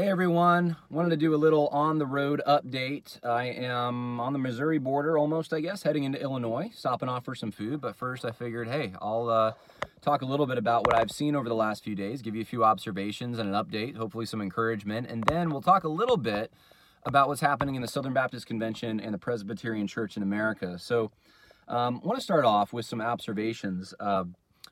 Hey everyone, wanted to do a little on the road update. I am on the Missouri border almost, I guess, heading into Illinois, stopping off for some food. But first, I figured, hey, I'll uh, talk a little bit about what I've seen over the last few days, give you a few observations and an update, hopefully some encouragement, and then we'll talk a little bit about what's happening in the Southern Baptist Convention and the Presbyterian Church in America. So, um, I want to start off with some observations. Uh,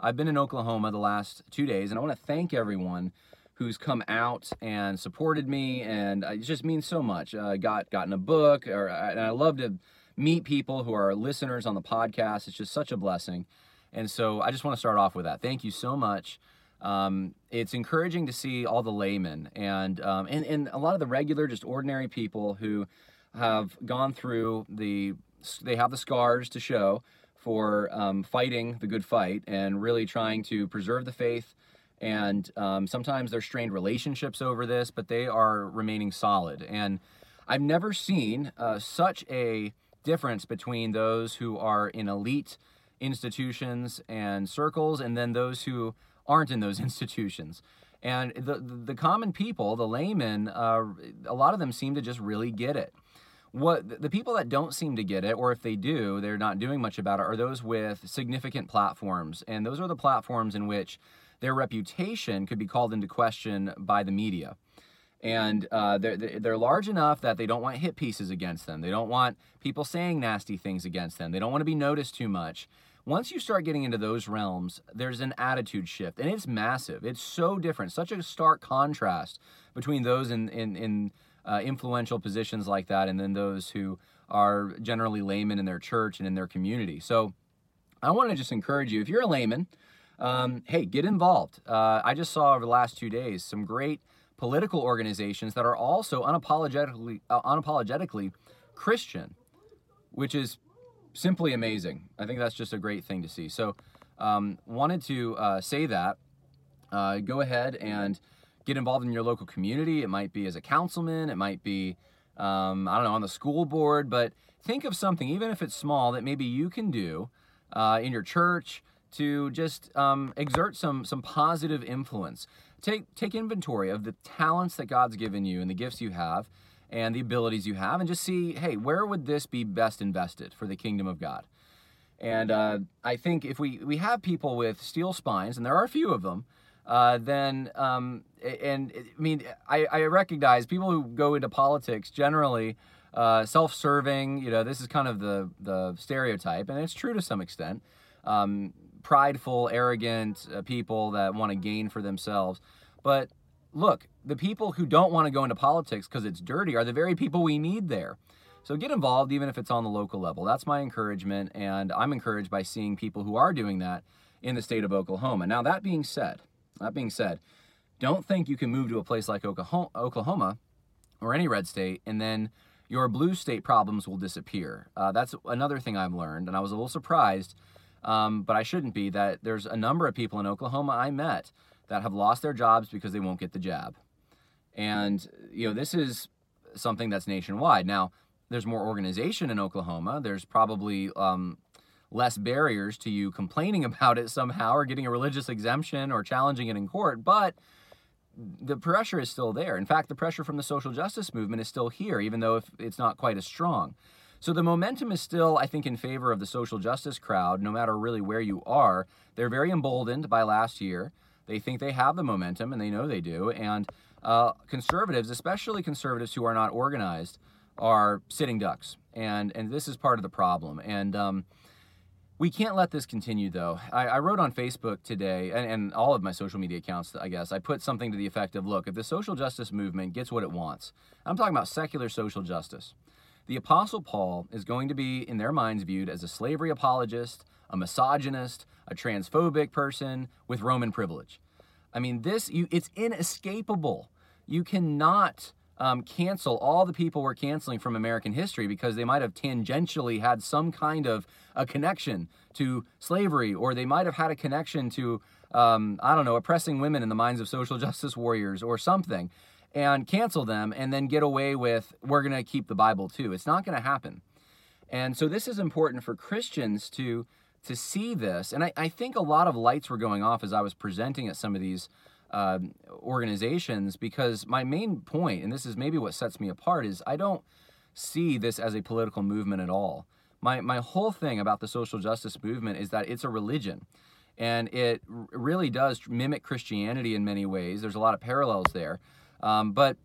I've been in Oklahoma the last two days, and I want to thank everyone who's come out and supported me, and it just means so much. Uh, got gotten a book, or and I love to meet people who are listeners on the podcast. It's just such a blessing, and so I just want to start off with that. Thank you so much. Um, it's encouraging to see all the laymen and, um, and and a lot of the regular, just ordinary people who have gone through the they have the scars to show for um, fighting the good fight and really trying to preserve the faith and um, sometimes there's strained relationships over this, but they are remaining solid. And I've never seen uh, such a difference between those who are in elite institutions and circles and then those who aren't in those institutions. And the, the common people, the laymen, uh, a lot of them seem to just really get it. What the people that don't seem to get it, or if they do, they're not doing much about it, are those with significant platforms. And those are the platforms in which their reputation could be called into question by the media. And uh, they're, they're large enough that they don't want hit pieces against them. They don't want people saying nasty things against them. They don't want to be noticed too much. Once you start getting into those realms, there's an attitude shift, and it's massive. It's so different, such a stark contrast between those in, in, in uh, influential positions like that and then those who are generally laymen in their church and in their community. So I want to just encourage you if you're a layman, um, hey, get involved. Uh, I just saw over the last two days some great political organizations that are also unapologetically uh, unapologetically Christian, which is simply amazing. I think that's just a great thing to see. So, um, wanted to uh, say that. Uh, go ahead and get involved in your local community. It might be as a councilman. It might be um, I don't know on the school board. But think of something, even if it's small, that maybe you can do uh, in your church to just um, exert some some positive influence. Take take inventory of the talents that God's given you and the gifts you have and the abilities you have, and just see, hey, where would this be best invested for the kingdom of God? And uh, I think if we we have people with steel spines, and there are a few of them, uh, then um, and I mean I, I recognize people who go into politics generally. Uh, self-serving, you know, this is kind of the the stereotype, and it's true to some extent. Um, prideful, arrogant uh, people that want to gain for themselves. But look, the people who don't want to go into politics because it's dirty are the very people we need there. So get involved, even if it's on the local level. That's my encouragement, and I'm encouraged by seeing people who are doing that in the state of Oklahoma. Now, that being said, that being said, don't think you can move to a place like Oklahoma or any red state and then your blue state problems will disappear. Uh, that's another thing I've learned, and I was a little surprised um, but I shouldn't be, that there's a number of people in Oklahoma I met that have lost their jobs because they won't get the jab. And, you know, this is something that's nationwide. Now, there's more organization in Oklahoma. There's probably um, less barriers to you complaining about it somehow or getting a religious exemption or challenging it in court, but the pressure is still there. In fact, the pressure from the social justice movement is still here, even though if it's not quite as strong. So the momentum is still, I think, in favor of the social justice crowd, no matter really where you are. They're very emboldened by last year. They think they have the momentum, and they know they do. And uh, conservatives, especially conservatives who are not organized, are sitting ducks. And and this is part of the problem. And um, we can't let this continue, though. I, I wrote on Facebook today, and, and, all of my social media accounts, I guess, I put something to the effect of look, if the social justice movement gets what it wants, I'm talking about secular social justice the Apostle Paul is going to be, in their minds, viewed as a slavery apologist, a misogynist, a transphobic person with Roman privilege. I mean, this, you, it's inescapable. You cannot um, cancel all the people we're canceling from American history because they might have tangentially had some kind of a connection to slavery, or they might have had a connection to, um, I don't know, oppressing women in the minds of social justice warriors or something and cancel them and then get away with, we're going to keep the Bible too. It's not going to happen. And so this is important for Christians to to see this. And I, I think a lot of lights were going off as I was presenting at some of these uh, organizations because my main point, and this is maybe what sets me apart, is I don't see this as a political movement at all. My, my whole thing about the social justice movement is that it's a religion and it really does mimic Christianity in many ways. There's a lot of parallels there, um, but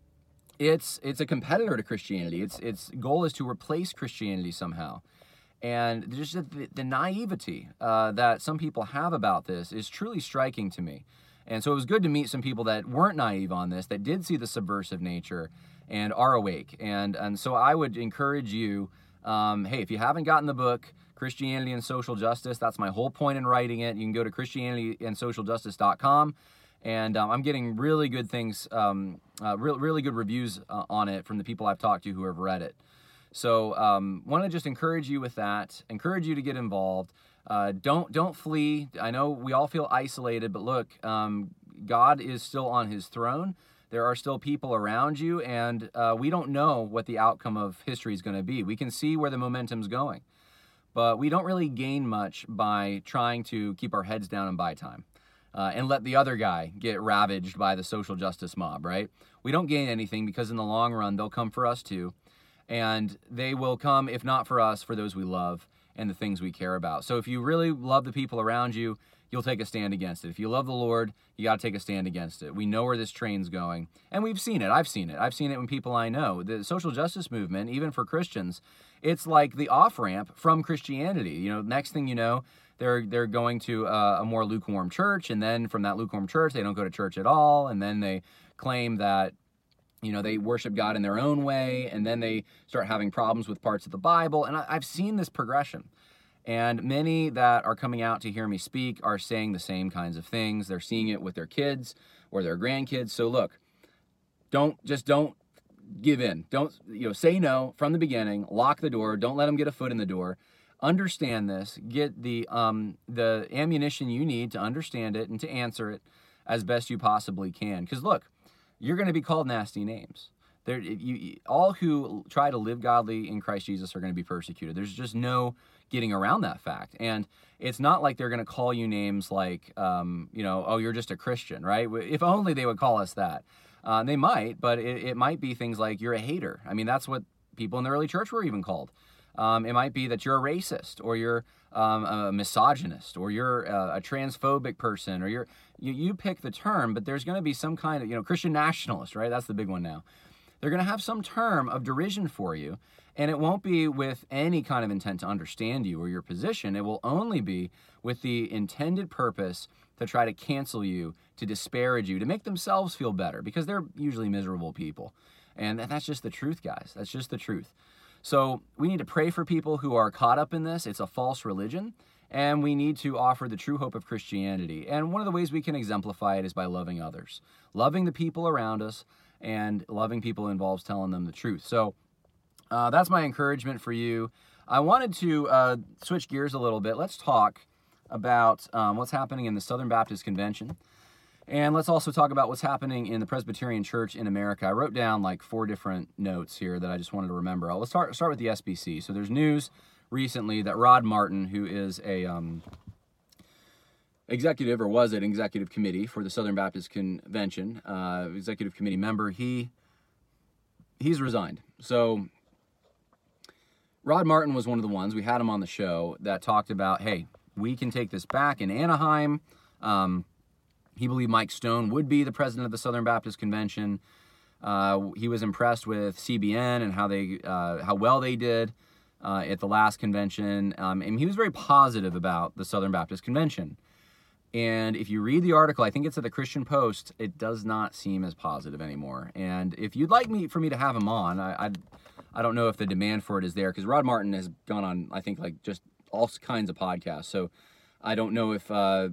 it's it's a competitor to Christianity. Its its goal is to replace Christianity somehow, and just the, the naivety uh, that some people have about this is truly striking to me. And so it was good to meet some people that weren't naive on this, that did see the subversive nature and are awake. And and so I would encourage you, um, hey, if you haven't gotten the book. Christianity and Social Justice. That's my whole point in writing it. You can go to ChristianityandSocialJustice.com and um, I'm getting really good things, um, uh, really, really good reviews uh, on it from the people I've talked to who have read it. So, um, want to just encourage you with that. Encourage you to get involved. Uh, don't don't flee. I know we all feel isolated, but look, um, God is still on His throne. There are still people around you, and uh, we don't know what the outcome of history is going to be. We can see where the momentum's going, but we don't really gain much by trying to keep our heads down and buy time uh, and let the other guy get ravaged by the social justice mob, right? We don't gain anything because in the long run, they'll come for us too. And they will come, if not for us, for those we love and the things we care about. So if you really love the people around you, you'll take a stand against it. If you love the Lord, you got to take a stand against it. We know where this train's going, and we've seen it. I've seen it. I've seen it when people I know. The social justice movement, even for Christians, it's like the off ramp from Christianity. You know, next thing you know, they're they're going to a, a more lukewarm church, and then from that lukewarm church, they don't go to church at all, and then they claim that you know they worship god in their own way and then they start having problems with parts of the bible and I, have seen this progression. And many that are coming out to hear me speak are saying the same kinds of things. They're seeing it with their kids or their grandkids. So look don't just don't give in. Don't you know say no from the beginning lock the door don't let them get a foot in the door understand this, get the um, the ammunition you need to understand it and to answer it as best you possibly can. Because look, you're going to be called nasty names. There, you, all who try to live godly in Christ Jesus are going to be persecuted. There's just no getting around that fact. And it's not like they're going to call you names like, um, you know, oh, you're just a Christian, right? If only they would call us that. Uh, they might, but it, it might be things like you're a hater. I mean, that's what people in the early church were even called. Um, it might be that you're a racist or you're um, a misogynist or you're a, a, transphobic person or you're you, you pick the term, but there's going to be some kind of you know Christian nationalist, right? That's the big one now. They're going to have some term of derision for you, and it won't be with any kind of intent to understand you or your position. It will only be with the intended purpose to try to cancel you, to disparage you, to make themselves feel better because they're usually miserable people. And that's just the truth, guys. That's just the truth. So we need to pray for people who are caught up in this. It's a false religion. And we need to offer the true hope of Christianity. And one of the ways we can exemplify it is by loving others. Loving the people around us and loving people involves telling them the truth. So uh, that's my encouragement for you. I wanted to uh, switch gears a little bit. Let's talk about um, what's happening in the Southern Baptist Convention. And let's also talk about what's happening in the Presbyterian Church in America. I wrote down like four different notes here that I just wanted to remember. Let's start start with the SBC. So there's news recently that Rod Martin, who is a um, executive or was an executive committee for the Southern Baptist Convention, uh, executive committee member, he he's resigned. So Rod Martin was one of the ones we had him on the show that talked about, hey, we can take this back in Anaheim. Um, he believed Mike Stone would be the president of the Southern Baptist Convention. Uh, he was impressed with CBN and how they uh, how well they did uh, at the last convention, um, and he was very positive about the Southern Baptist Convention. And if you read the article, I think it's at the Christian Post. It does not seem as positive anymore. And if you'd like me for me to have him on, I I'd, I do not know if the demand for it is there because Rod Martin has gone on I think like just all kinds of podcasts. So I don't know if uh,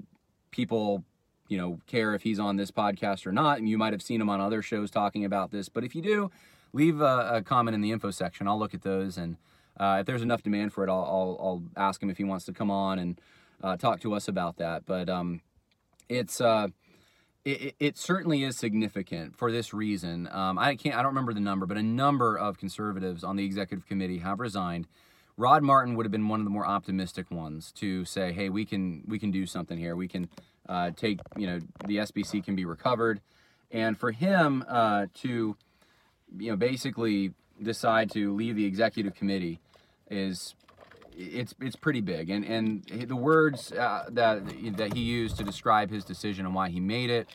people you know, care if he's on this podcast or not. And you might have seen him on other shows talking about this. But if you do, leave a, a comment in the info section. I'll look at those. And uh, if there's enough demand for it, I'll, I'll, I'll, ask him if he wants to come on and uh, talk to us about that. But um, it's. Uh, it, it, certainly is significant for this reason. Um, I can't, I don't remember the number, but a number of conservatives on the executive committee have resigned. Rod Martin would have been one of the more optimistic ones to say, "Hey, we can we can do something here. We can uh, take, you know, the SBC can be recovered. And for him uh, to, you know, basically decide to leave the executive committee is it's it's pretty big and and the words uh, that that he used to describe his decision and why he made it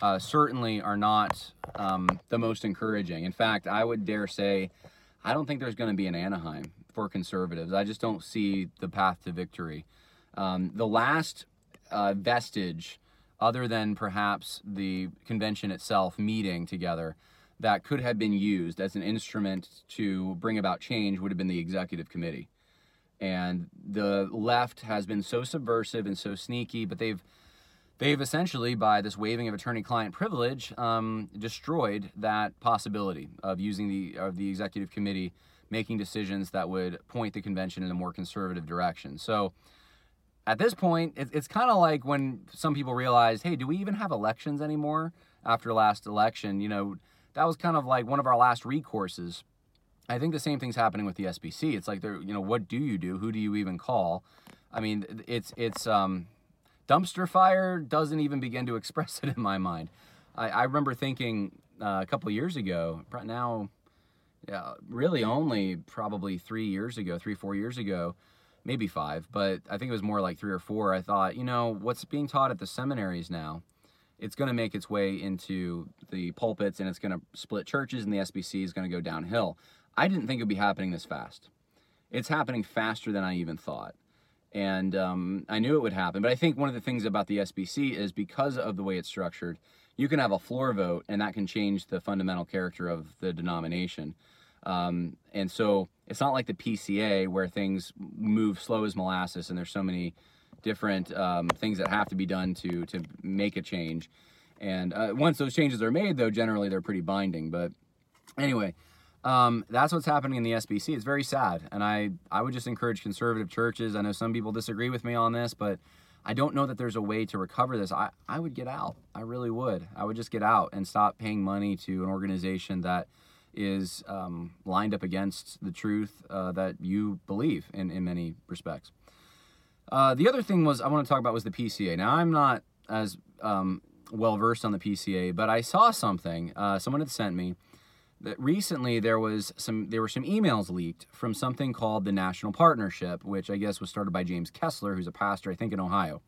uh, certainly are not um, the most encouraging. In fact, I would dare say, I don't think there's going to be an Anaheim for conservatives. I just don't see the path to victory. Um, the last uh, vestige, other than perhaps the convention itself meeting together, that could have been used as an instrument to bring about change would have been the executive committee. And the left has been so subversive and so sneaky, but they've they've essentially, by this waiving of attorney-client privilege, um, destroyed that possibility of using the of the executive committee making decisions that would point the convention in a more conservative direction. So. At this point, it, it's kind of like when some people realize, hey, do we even have elections anymore after last election? You know, that was kind of like one of our last recourses. I think the same thing's happening with the SBC. It's like, you know, what do you do? Who do you even call? I mean, it's it's um, dumpster fire doesn't even begin to express it in my mind. I, I remember thinking uh, a couple years ago, now, yeah, really only probably three years ago, three, four years ago, maybe five, but I think it was more like three or four. I thought, you know, what's being taught at the seminaries now, it's going to make its way into the pulpits and it's going to split churches and the SBC is going to go downhill. I didn't think it would be happening this fast. It's happening faster than I even thought and um, I knew it would happen. But I think one of the things about the SBC is because of the way it's structured, you can have a floor vote, and that can change the fundamental character of the denomination. Um, and so it's not like the PCA where things move slow as molasses, and there's so many different um, things that have to be done to to make a change. And uh, once those changes are made, though, generally they're pretty binding. But anyway, um, that's what's happening in the SBC. It's very sad, and I I would just encourage conservative churches. I know some people disagree with me on this, but I don't know that there's a way to recover this. I I would get out. I really would. I would just get out and stop paying money to an organization that is um, lined up against the truth uh, that you believe in in many respects. Uh, the other thing was I want to talk about was the PCA. Now I'm not as um, well versed on the PCA, but I saw something uh, someone had sent me that recently there was some there were some emails leaked from something called the National Partnership, which I guess was started by James Kessler, who's a pastor I think in Ohio.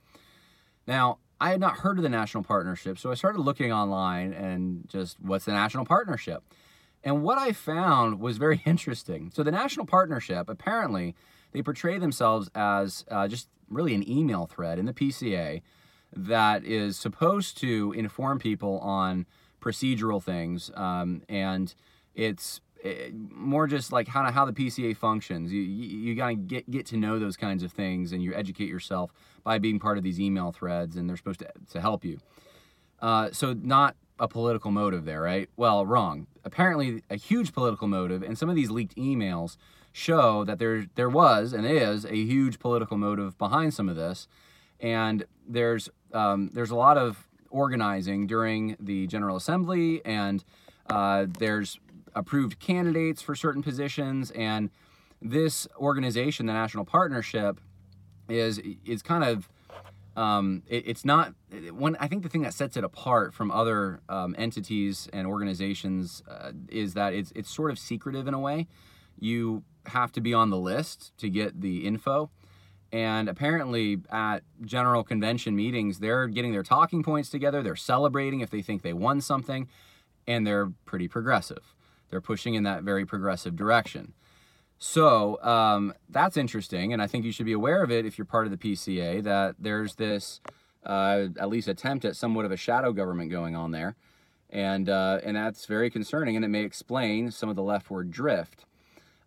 Now, I had not heard of the National Partnership, so I started looking online and just what's the National Partnership? And what I found was very interesting. So the National Partnership apparently they portray themselves as uh, just really an email thread in the PCA that is supposed to inform people on procedural things, um, and it's it, eh, more just like how how the PCA functions. You you, you got to get get to know those kinds of things, and you educate yourself by being part of these email threads, and they're supposed to to help you. Uh, so not a political motive there, right? Well, wrong. Apparently, a huge political motive, and some of these leaked emails show that there there was and is a huge political motive behind some of this, and there's um, there's a lot of organizing during the General Assembly, and uh, there's approved candidates for certain positions. And this organization, the National Partnership, is is kind of um, it, it's not one. I think the thing that sets it apart from other um, entities and organizations uh, is that it's it's sort of secretive in a way. You have to be on the list to get the info. And apparently, at general convention meetings, they're getting their talking points together. They're celebrating if they think they won something, and they're pretty progressive. They're pushing in that very progressive direction. So um, that's interesting, and I think you should be aware of it if you're part of the PCA. That there's this, uh, at least, attempt at somewhat of a shadow government going on there, and uh, and that's very concerning, and it may explain some of the leftward drift.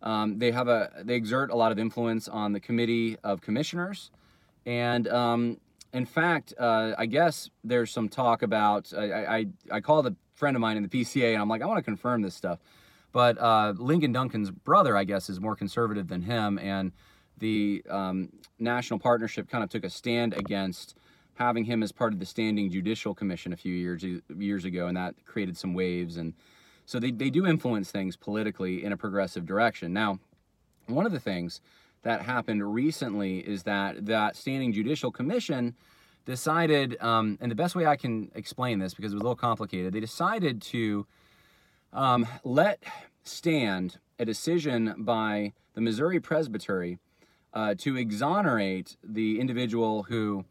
Um, they have a they exert a lot of influence on the committee of commissioners, and um, in fact, uh, I guess there's some talk about I, I I called a friend of mine in the PCA, and I'm like I want to confirm this stuff, but uh, Ligon Duncan's brother, I guess, is more conservative than him, and the um, national partnership kind of took a stand against having him as part of the standing judicial commission a few years years ago, and that created some waves and so they, they do influence things politically in a progressive direction. Now, one of the things that happened recently is that that standing judicial commission decided, um, and the best way I can explain this because it was a little complicated, they decided to um, let stand a decision by the Missouri Presbytery uh, to exonerate the individual who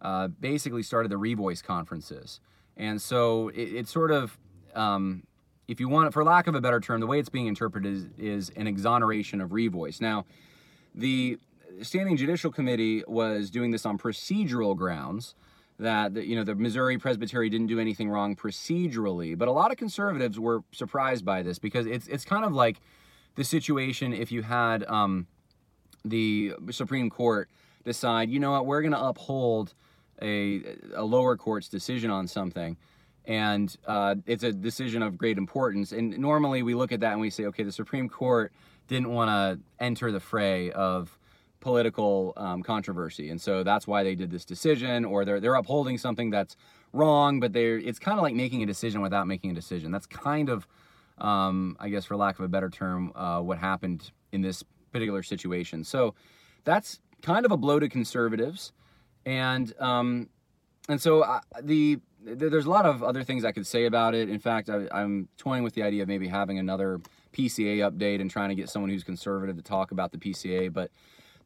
uh, basically started the Revoice conferences. And so it, it sort of, um, if you want for lack of a better term, the way it's being interpreted is, is an exoneration of Revoice. Now, the Standing Judicial Committee was doing this on procedural grounds that the, you know the Missouri Presbytery didn't do anything wrong procedurally, but a lot of conservatives were surprised by this because it's it's kind of like the situation if you had um, the Supreme Court decide, you know what, we're going to uphold a, a lower court's decision on something, and uh, it's a decision of great importance. And normally we look at that and we say, okay, the Supreme Court didn't want to enter the fray of political um, controversy, and so that's why they did this decision, or they're they're upholding something that's wrong, but they're it's kind of like making a decision without making a decision. That's kind of, um, I guess, for lack of a better term, uh, what happened in this particular situation. So that's kind of a blow to conservatives, and um, and so I, uh, the there's a lot of other things I could say about it. In fact, I, I'm toying with the idea of maybe having another PCA update and trying to get someone who's conservative to talk about the PCA, but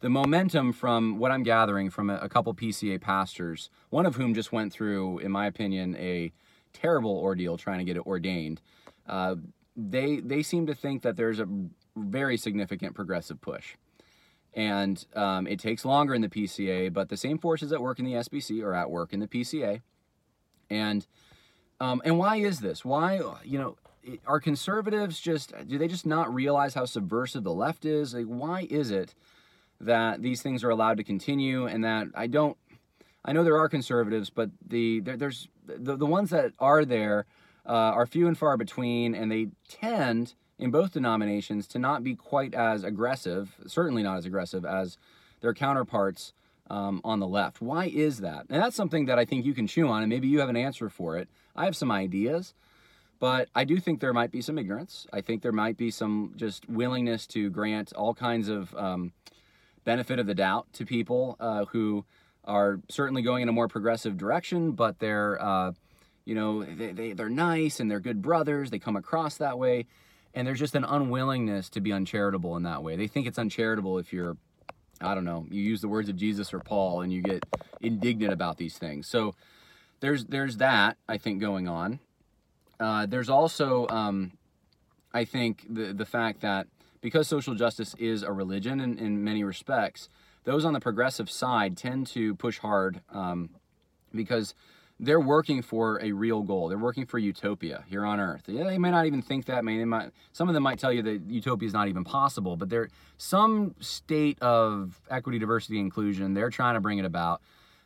the momentum from what I'm gathering from a, a, couple PCA pastors, one of whom just went through, in my opinion, a terrible ordeal trying to get it ordained. Uh, they they seem to think that there's a very significant progressive push, and um, it takes longer in the PCA, but the same forces at work in the SBC are at work in the PCA, and um, and why is this? Why you know are conservatives just do they just not realize how subversive the left is? Like why is it? That these things are allowed to continue and that I don't I know there are conservatives, but the there, there's the, the ones that are there uh, are few and far between, and they tend in both denominations to not be quite as aggressive, certainly not as aggressive as their counterparts um, on the left. Why is that? And that's something that I think you can chew on, and maybe you have an answer for it. I have some ideas, but I do think there might be some ignorance. I think there might be some just willingness to grant all kinds of um, benefit of the doubt to people uh, who are certainly going in a more progressive direction, but they're, uh, you know, they, they, they're nice and they're good brothers. They come across that way. And there's just an unwillingness to be uncharitable in that way. They think it's uncharitable if you're, I don't know, you use the words of Jesus or Paul and you get indignant about these things. So there's there's that I think going on. Uh, there's also um, I think the the fact that because social justice is a religion in, in many respects, those on the progressive side tend to push hard um, because they're working for a real goal. They're working for utopia here on Earth. Yeah, they may not even think that. May they might. Some of them might tell you that utopia is not even possible. But they're some state of equity, diversity, inclusion. They're trying to bring it about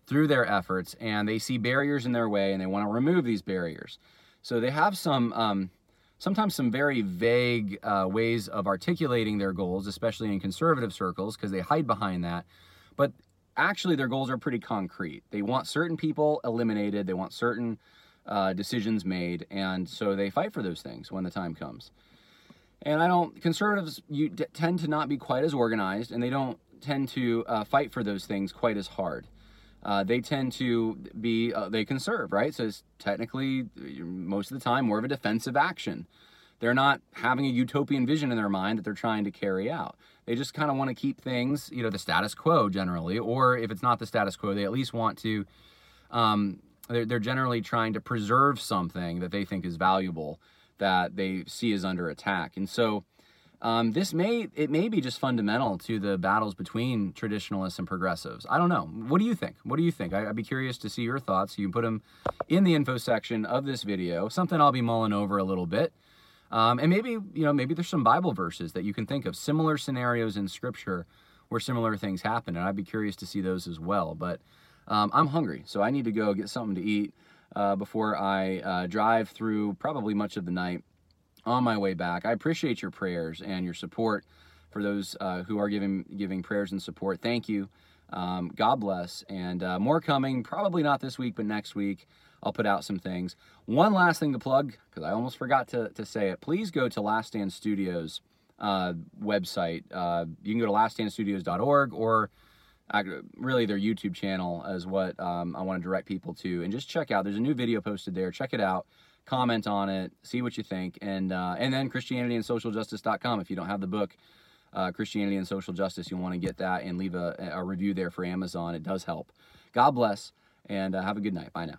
through their efforts, and they see barriers in their way, and they want to remove these barriers. So they have some um, sometimes some very vague uh, ways of articulating their goals, especially in conservative circles, because they hide behind that. But actually, their goals are pretty concrete. They want certain people eliminated, they want certain uh, decisions made, and so they fight for those things when the time comes. And I don't, conservatives you d- tend to not be quite as organized, and they don't tend to uh, fight for those things quite as hard uh, they tend to be uh, they conserve right? So it's technically most of the time more of a defensive action. They're not having a utopian vision in their mind that they're trying to carry out. They just kind of want to keep things you know the status quo generally or if it's not the status quo they at least want to um, they're, they're generally trying to preserve something that they think is valuable that they see as under attack. And so um, this may it may be just fundamental to the battles between traditionalists and progressives. I don't know. What do you think? What do you think? I, would be curious to see your thoughts. You can put them in the info section of this video. Something I'll be mulling over a little bit. Um, and maybe you know maybe there's some Bible verses that you can think of similar scenarios in Scripture where similar things happen, and I'd be curious to see those as well. But um, I'm hungry, so I need to go get something to eat uh, before I uh, drive through probably much of the night on my way back. I appreciate your prayers and your support for those uh, who are giving giving prayers and support. Thank you. Um, God bless, and uh, more coming. Probably not this week, but next week I'll put out some things. One last thing to plug because I almost forgot to to say it. Please go to Last Stand Studios uh, website. Uh, you can go to laststandstudios.org or really their YouTube channel is what um, I want to direct people to, and just check out. There's a new video posted there. Check it out, comment on it, see what you think, and uh, and then ChristianityandSocialJustice.com. If you don't have the book, uh, Christianity and Social Justice, you'll want to get that and leave a, a review there for Amazon. It does help. God bless, and uh, have a good night. Bye now.